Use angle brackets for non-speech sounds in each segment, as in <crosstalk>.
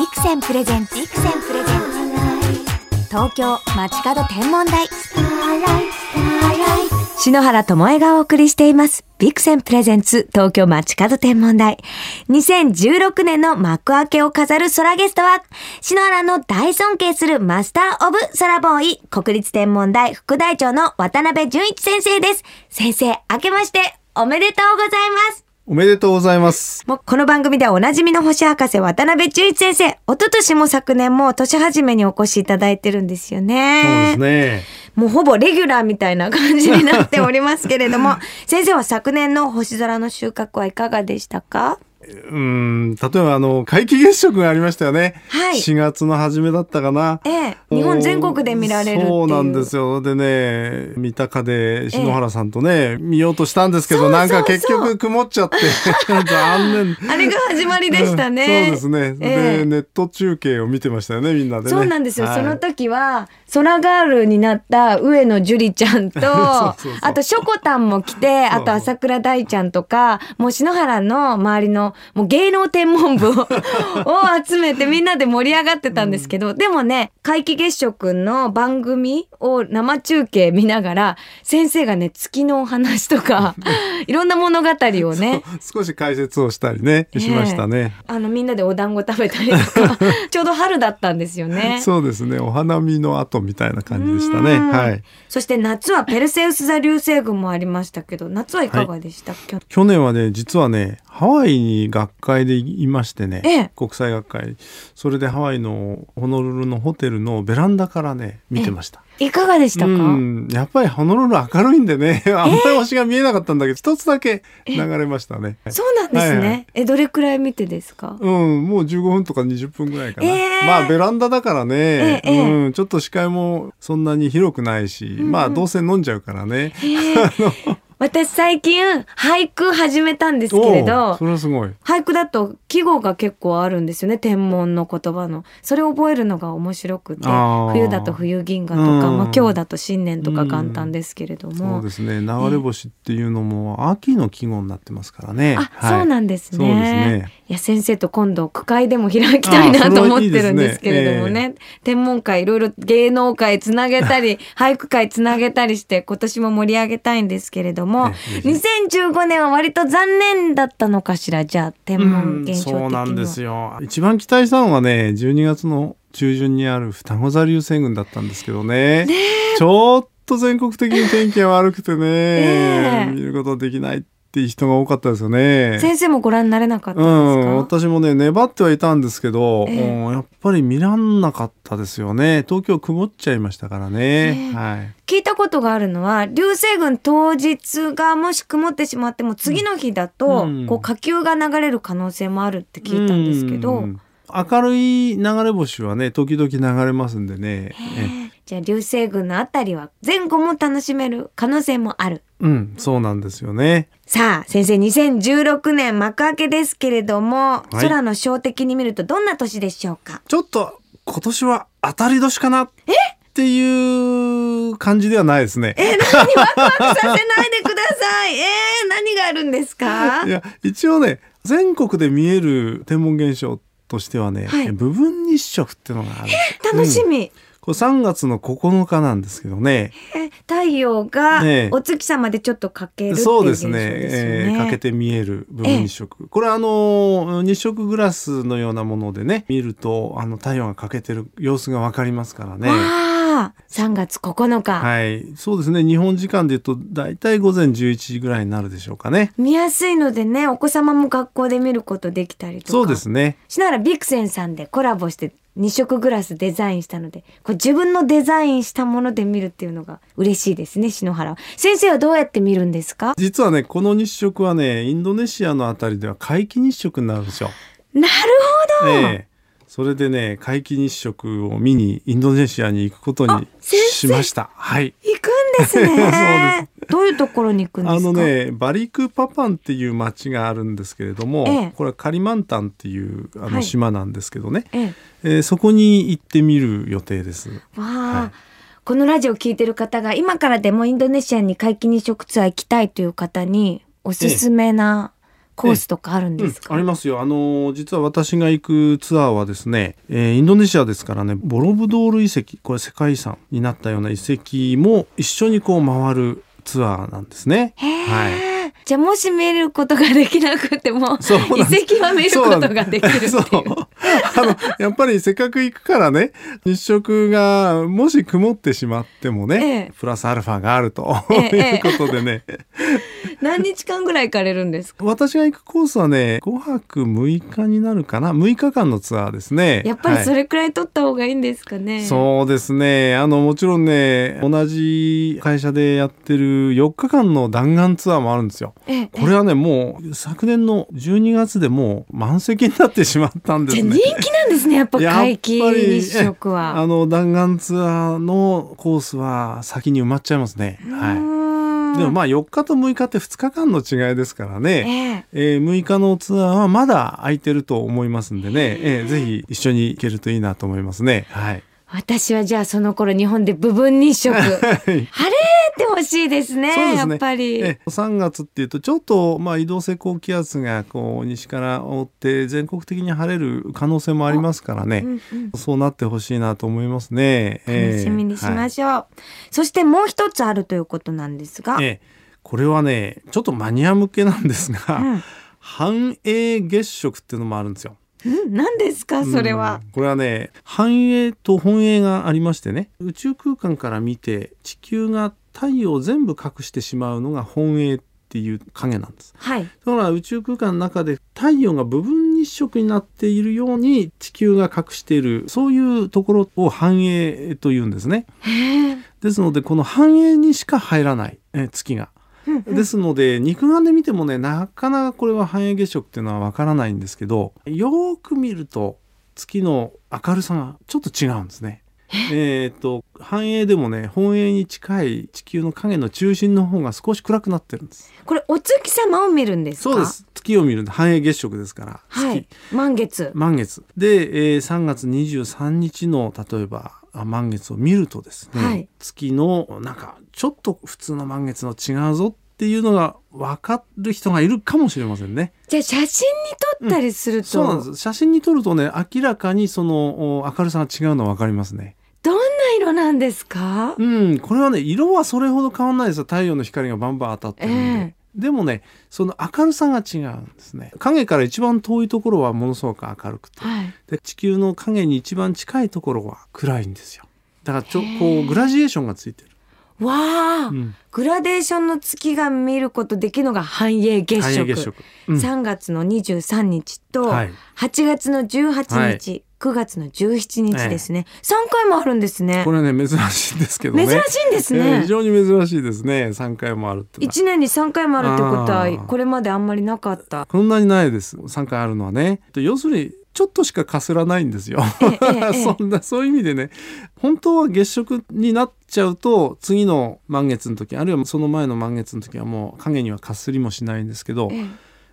ビクセンプレゼンツビクセンプレゼンツ東京街角天文台篠原智恵がお送りしています。ビクセンプレゼンツ東京街角天文台。2016年の幕開けを飾る空ゲストは、篠原の大尊敬するマスターオブ空ボーイ、国立天文台副大長の渡辺淳一先生です。先生、明けましておめでとうございます。おめでとうございます。もうこの番組ではおなじみの星博士渡辺淳一先生、一昨年も昨年も年始めにお越しいただいてるんですよね。そうですね。もうほぼレギュラーみたいな感じになっておりますけれども、<laughs> 先生は昨年の星空の収穫はいかがでしたか？うん、例えばあの皆既月食がありましたよね。はい4月の初めだったかな。ええ、日本全国で見られる。そうなんですよ。でね、三鷹で篠原さんとね、見ようとしたんですけど、なんか結局曇っちゃって、<laughs> 残念。あれが始まりでしたね。うんそうですね。ええで、ネット中継を見てましたよね、みんなでね。そうなんですよ、はいその時は空ガールになった上野樹里ちゃんと <laughs> あとしょこたんも来てあと朝倉大ちゃんとかもう篠原の周りのもう芸能天文部をを集めてみんなで盛り上がってたんですけど、でもね皆既月食の番組を生中継見ながら先生がね月のお話とか <laughs> いろんな物語をね少し解説をしたりね、しましたね。あのみんなでお団子食べたりとか <laughs> ちょうど春だったんですよね。そうですね。お花見の後みたいな感じでしたね。うんはい。そして夏はペルセウス座流星群もありましたけど、夏はいかがでしたっけ、去年はね実はねハワイに学会でいましてね、ええ。国際学会。それでハワイのホノルルのホテルのベランダからね見てました。いかがでしたか、うん、やっぱりホノルル明るいんでね、あんまり星が見えなかったんだけど、一つだけ流れましたね。そうなんですね、はいはい。え、どれくらい見てですか？うん、もう15分とか20分ぐらいかな。ええ。まあベランダだからね、ええうん、ちょっと視界もそんなに広くないし、まあどうせ飲んじゃうからね。えー <laughs> 私最近俳句始めたんですけれどそ、れはすごい。俳句だと季語が結構あるんですよね天文の言葉の。それを覚えるのが面白くて冬だと冬銀河とか、うん。まあ、今日だと新年とか元旦ですけれどそも。う、ですね。流れ星っていうのも秋の季語になってますからね。あ、はい。そうなんですね。ね。いや先生と今度区会でも開きたいなあと思ってるんですけれどもね。天文会いろいろ芸能界つなげたり俳句会つなげたりして今年も盛り上げたいんですけれどもええぜ2015年は割と残念だったのかしら？じゃあ天文現象的には、そうなんですよ。一番期待したのはね、12月の中旬にある双子座流星群だったんですけどね。ちょっと全国的に天気が悪くてね、え <laughs> え。見ることできないっていう人が多かったですよね。先生もご覧になれなかったうんですか、ん、私もね粘ってはいたんですけど、ええ。うんやっぱり見らんなかったですよね。東京曇っちゃいましたからね、ええ。はい。聞いたことがあるのは流星群当日がもし曇ってしまっても次の日だと、うん。こう火球が流れる可能性もあるって聞いたんですけど、うん。明るい流れ星はね時々流れますんでね、え。じゃあ流星群のあたりは前後も楽しめる可能性もある。うんそうなんですよね。さあ先生2016年幕開けですけれども、い。空の小的に見るとどんな年でしょうか？ちょっと今年は当たり年かなっていう感じではないですね。え何ワクワクさせないでください。えー、何があるんですか？いや一応ね全国で見える天文現象としてはね、はい。部分日食っていうのがある楽しみ、これ3月の9日なんですけどねえ太陽がお月様でちょっと欠けるっていうそうですね。えー欠けて見える部分日食。これあの日食グラスのようなものでね見るとあの太陽が欠けてる様子がわかりますからね。わあ3月9日、はい、そうですね。日本時間で言うとだいたい午前11時ぐらいになるでしょうかね。見やすいのでねお子様も学校で見ることできたりとかそうですね。しながらビクセンさんでコラボして二色グラスデザインしたのでこれ自分のデザインしたもので見るっていうのが嬉しいですね篠原先生はどうやって見るんですか？実はねこの日食はねインドネシアのあたりでは皆既日食になるんですよ。なるほど、ええそれでね皆既日食を見にインドネシアに行くことにしました。はい。行くんですね。<laughs> そうでどういうところに行くんですか？あのねバリクパパンっていう町があるんですけれども、ええ。これはカリマンタンっていうあはい。の島なんですけどね、ええ。えーそこに行ってみる予定です。わあ、はい。このラジオ聞いてる方が今からでもインドネシアに皆既日食ツアー行きたいという方におすすめなコースとかあるんですか、うん、ありますよ。あの実は私が行くツアーはですね、えー、インドネシアですからねボロブドール遺跡これ世界遺産になったような遺跡も一緒にこう回るツアーなんですね。はい。じゃあもし見ることができなくても遺跡は見ることができるっていう。あのやっぱりせっかく行くからね日食がもし曇ってしまってもね、ええ、プラスアルファがあると、え、いうことでね。何日間ぐらい行かれるんですか？私が行くコースはね5泊6日になるかな？6日間のツアーですね。やっぱりそれくらい取った方がいいんですかね、はい、そうですね。あのもちろんね同じ会社でやってる4日間の弾丸ツアーもあるんですよ。これはねもう昨年の12月でもう満席になってしまったんですね。人気なんですねやっぱ皆既日食は。あの弾丸ツアーのコースは先に埋まっちゃいますね。はいでもまあ4日と6日って2日間の違いですからね、えー、えー、6日のツアーはまだ空いてると思いますんでね、えー、ぜひ一緒に行けるといいなと思いますね。はい。私はじゃあその頃日本で部分日食。<laughs> 晴れ？てほしいですね、ね、やっぱり。え3月っていうとちょっとまあ移動性高気圧がこう西から覆って全国的に晴れる可能性もありますからね、うんうん、そうなってほしいなと思いますね。楽しみにしましょう、はい、そしてもう一つあるということなんですが、えこれはねちょっとマニア向けなんですが、うん、繁栄月食っていうのもあるんですよ。何ですか？それは、うん、これはね繁栄と本栄がありましてね。宇宙空間から見て地球が太陽を全部隠してしまうのが本栄っていう影なんです、はい、だから宇宙空間の中で太陽が部分日食になっているように地球が隠しているそういうところを繁栄というんですね。ですのでこの繁栄にしか入らないえ月が。ですので肉眼で見てもねなかなかこれは繁栄月食っていうのはわからないんですけどよく見ると月の明るさがちょっと違うんですね。えっと繁栄でもね本栄に近い地球の影の中心の方が少し暗くなってるんです。これお月様を見るんですそうです。月を見る繁栄月食ですから。はい。満月。満月。で、えー、3月23日の例えば満月を見るとですね、はい、月のなんかちょっと普通の満月の違うぞっていうのが分かる人がいるかもしれませんね。じゃあ写真に撮ったりすると、うん、そうなんです。写真に撮るとね明らかにその明るさが違うの分かりますね。どんな色なんですか？うんこれはね色はそれほど変わんないですよ。太陽の光がバンバン当たってるんで。えーでもねその明るさが違うんですね。影から一番遠いところはものすごく明るくて、はい、で地球の影に一番近いところは暗いんですよ。だからちょこうグラジエーションがついてる。わあ、うん、グラデーションの月が見ることできるのが繁栄月食。月食、うん、3月の23日と8月の18日、はい9月の17日ですね、ええ、回もあるんですね。これね珍しいんですけどね。珍しいんですね、えー、非常に珍しいですね。3回もあるって1年に3回もあるってことはこれまであんまりなかった。こんなにないです。3回あるのはね。要するにちょっとしかかすらないんですよ。<laughs> そんなそういう意味でね。本当は月食になっちゃうと次の満月の時あるいはその前の満月の時はもう影にはかすりもしないんですけど、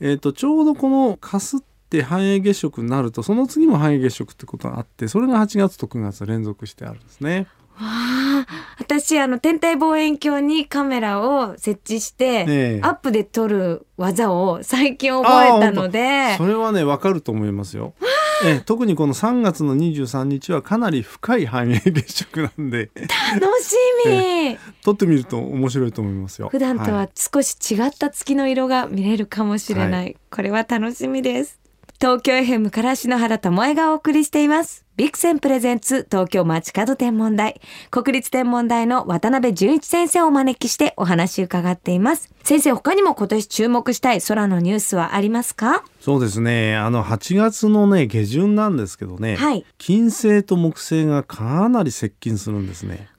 えーとちょうどこのかすって繁栄月食になるとその次も繁栄月食ってことがあってそれが8月と9月連続してあるんですね。わあ私あの天体望遠鏡にカメラを設置して、え。アップで撮る技を最近覚えたので。それはねわかると思いますよ。ええ、特にこの3月の23日はかなり深い繁栄月食なんで。楽しみ。<laughs> 撮ってみると面白いと思いますよ。普段とは少し違った月の色が見れるかもしれない、はい、これは楽しみです東京 FM から篠原智恵がお送りしています。ビクセンプレゼンツ東京街角天文台。国立天文台の渡辺淳一先生をお招きしてお話伺っています。先生、他にも今年注目したい空のニュースはありますか？そうですね。あの8月のね、下旬なんですけどね。はい。金星と木星がかなり接近するんですね。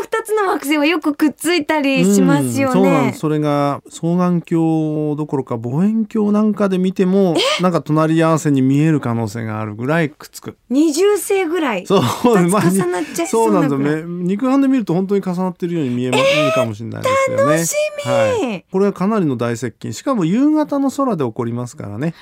この二つの惑星はよくくっついたりしますよね。そうなんそれが双眼鏡どころか望遠鏡なんかで見てもなんか隣り合わせに見える可能性があるぐらいくっつく。二重星ぐらい？そう、まあ、重なっちゃいそうなんですよね。肉眼で見ると本当に重なってるように見え,、えるかもしれないですよね。楽しみ、はい。これはかなりの大接近。しかも夕方の空で起こりますからね。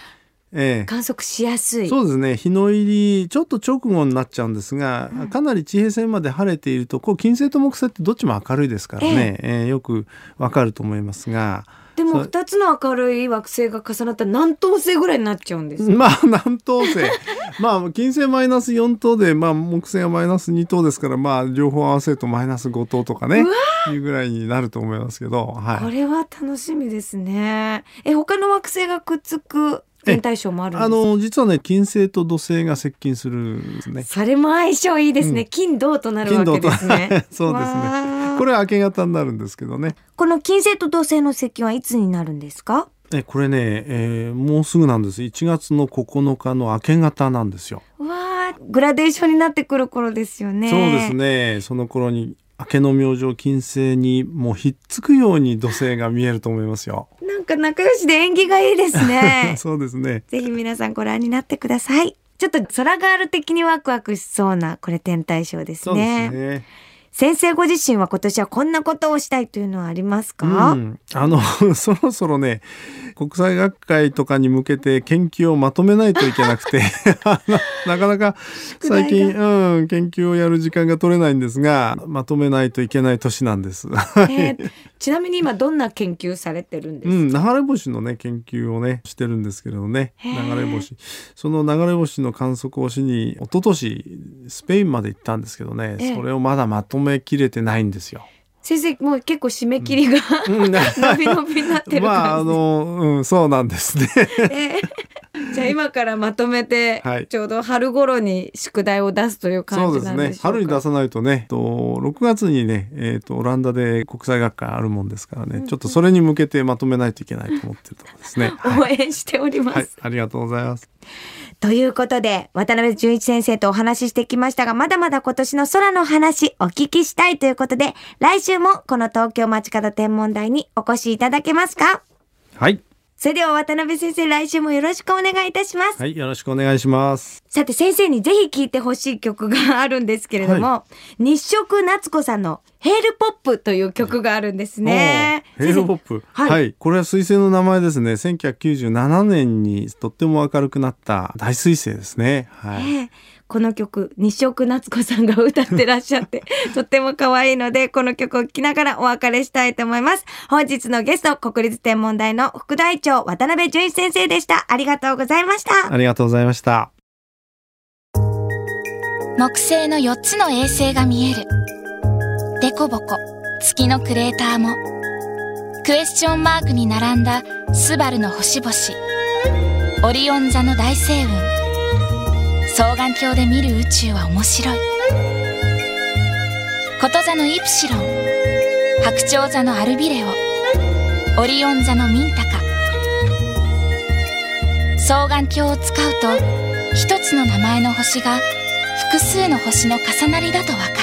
ええ、観測しやすい。そうですね。日の入りちょっと直後になっちゃうんですが、うん、かなり地平線まで晴れているとこう金星と木星ってどっちも明るいですからね、ええ。えー、よくわかると思いますが。でも2つの明るい惑星が重なったら何等星ぐらいになっちゃうんです <laughs> まあ何等星。<laughs> まあ金星マイナス4等で、まあ、木星はマイナス2等ですからまあ両方合わせるとマイナス5等とかね。いうぐらいになると思いますけど、はい、これは楽しみですね。え他の惑星がくっつく天体ショーもあるあの実はね金星と土星が接近するすね。それも相性いいですね、うん、金銅となるわけですね。<laughs> そうですね。これは明け方になるんですけどね。この金星と土星の接近はいつになるんですか？えこれね、えー、もうすぐなんです。1月の9日の明け方なんですよ。わグラデーションになってくる頃ですよね。そうですね。その頃に明けの明星金星にもうひっつくように土星が見えると思いますよ。なんか仲良しで縁起がいいですね。<laughs> そうですね。ぜひ皆さんご覧になってください。ちょっと空ガール的にワクワクしそうなこれ天体ショーですね。そうですね先生ご自身は今年はこんなことをしたいというのはありますか、うん、あの <laughs> そろそろね国際学会とかに向けて研究をまとめないといけなくて <laughs> なかなか最近、うん、研究をやる時間が取れないんですがまとめないといけない年なんです。えー、ちなみに今どんな研究されてるんですうん、流れ星のね研究をねしてるんですけれどね流れ星。その流れ星の観測をしに一昨年スペインまで行ったんですけどね、それをまだまとめきれてないんですよ。先生もう結構締め切りが、うん、<laughs> 伸び伸びになってるまああのうんそうなんですね。<laughs> えー、<laughs> じゃあ今からまとめて、はい、ちょうど春頃に宿題を出すという感じなんですね。春に出さないとね、と6月にね、えっ、ー、とオランダで国際学会あるもんですからね、うん、ちょっとそれに向けてまとめないといけないと思ってるところですね。<laughs> 応援しております、はい、ありがとうございます。ということで、渡辺淳一先生とお話ししてきましたが、まだまだ今年の空の話お聞きしたいということで、来週もこの東京街角天文台にお越しいただけますか？はい。それでは渡辺先生、来週もよろしくお願いいたします。はい、よろしくお願いします。さて先生にぜひ聴いてほしい曲があるんですけれども、はい、日食夏子さんのヘールポップという曲があるんですね。ヘールポップ、はい、はい、これは彗星の名前ですね。1997年にとっても明るくなった大彗星ですね。はい。えーこの曲日食夏子さんが歌ってらっしゃって <laughs> とっても可愛いのでこの曲を聴きながらお別れしたいと思います。本日のゲスト国立天文台の副大長渡辺淳一先生でした。ありがとうございました。ありがとうございました。木星の4つの衛星が見える。デコボコ月のクレーターも。クエスチョンマークに並んだスバルの星々。オリオン座の大星雲双眼鏡で見る宇宙は面白い。こと座のイプシロン白鳥座のアルビレオオリオン座のミンタカ。双眼鏡を使うと一つの名前の星が複数の星の重なりだとわかる。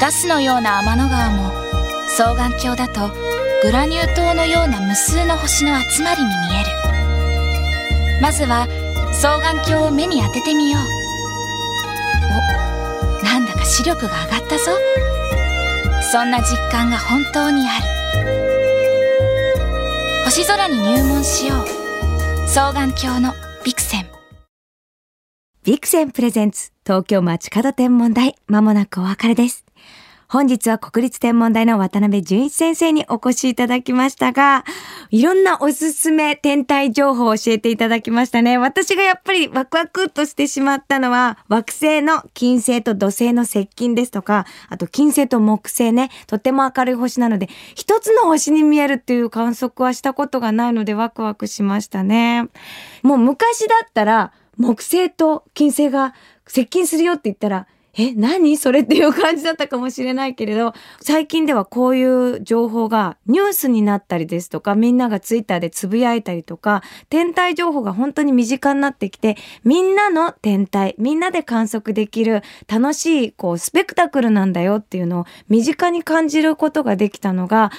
ガスのような天の川も双眼鏡だとグラニュー糖のような無数の星の集まりに見える。まずは双眼鏡を目に当ててみよう。おなんだか視力が上がったぞ。そんな実感が本当にある。星空に入門しよう。双眼鏡のビクセン。ビクセンプレゼンツ東京街角天文台まもなくお別れです。本日は国立天文台の渡辺淳一先生にお越しいただきましたが、いろんなおすすめ天体情報を教えていただきましたね。私がやっぱりワクワクとしてしまったのは、惑星の金星と土星の接近ですとか、あと金星と木星ね、とても明るい星なので、一つの星に見えるっていう観測はしたことがないのでワクワクしましたね。もう昔だったら、木星と金星が接近するよって言ったら、え、何？<laughs> それっていう感じだったかもしれないけれど、最近ではこういう情報がニュースになったりですとか、みんながツイッターでつぶやいたりとか、天体情報が本当に身近になってきて、みんなの天体、みんなで観測できる楽しい、こう、スペクタクルなんだよっていうのを身近に感じることができたのが、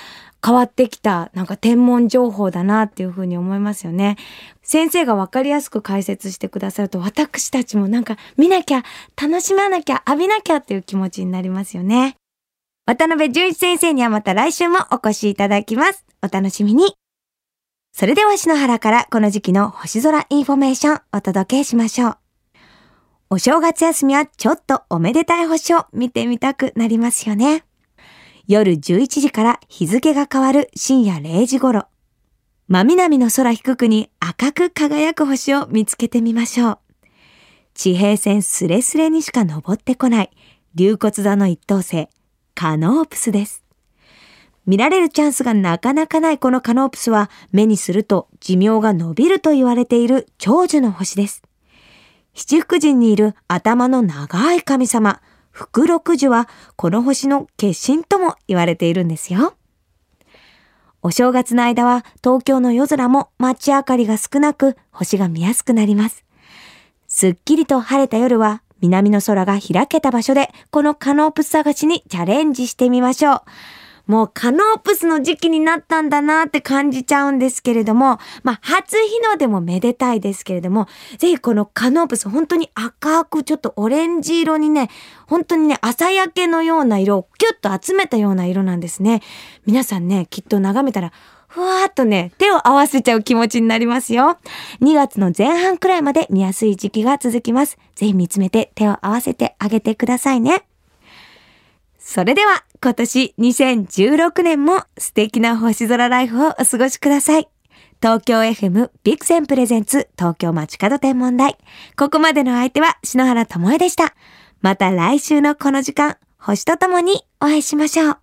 変わってきたなんか天文情報だなっていうふうに思いますよね。先生がわかりやすく解説してくださると私たちもなんか見なきゃ楽しまなきゃ浴びなきゃっていう気持ちになりますよね。渡部潤一先生にはまた来週もお越しいただきます。お楽しみに。それでは篠原からこの時期の星空インフォメーションお届けしましょう。お正月休みはちょっとおめでたい星を見てみたくなりますよね。夜11時から日付が変わる深夜0時頃。真南の空低くに赤く輝く星を見つけてみましょう。地平線すれすれにしか登ってこない竜骨座の一等星、カノープスです。見られるチャンスがなかなかないこのカノープスは目にすると寿命が伸びると言われている長寿の星です。七福神にいる頭の長い神様、福禄寿はこの星の化身とも言われているんですよ。お正月の間は東京の夜空も街明かりが少なく星が見やすくなります。すっきりと晴れた夜は南の空が開けた場所でこのカノープス探しにチャレンジしてみましょう。もうカノープスの時期になったんだなって感じちゃうんですけれども、まあ初日の出もめでたいですけれども、ぜひこのカノープス本当に赤くちょっとオレンジ色にね、本当にね朝焼けのような色をキュッと集めたような色なんですね。皆さんね、きっと眺めたらふわーっとね、手を合わせちゃう気持ちになりますよ。2月の前半くらいまで見やすい時期が続きます。ぜひ見つめて手を合わせてあげてくださいね。それでは今年2016年も素敵な星空ライフをお過ごしください。東京 FM ビクセンプレゼンツ東京街角天文台。ここまでの相手は篠原智恵でした。また来週のこの時間、星とともにお会いしましょう。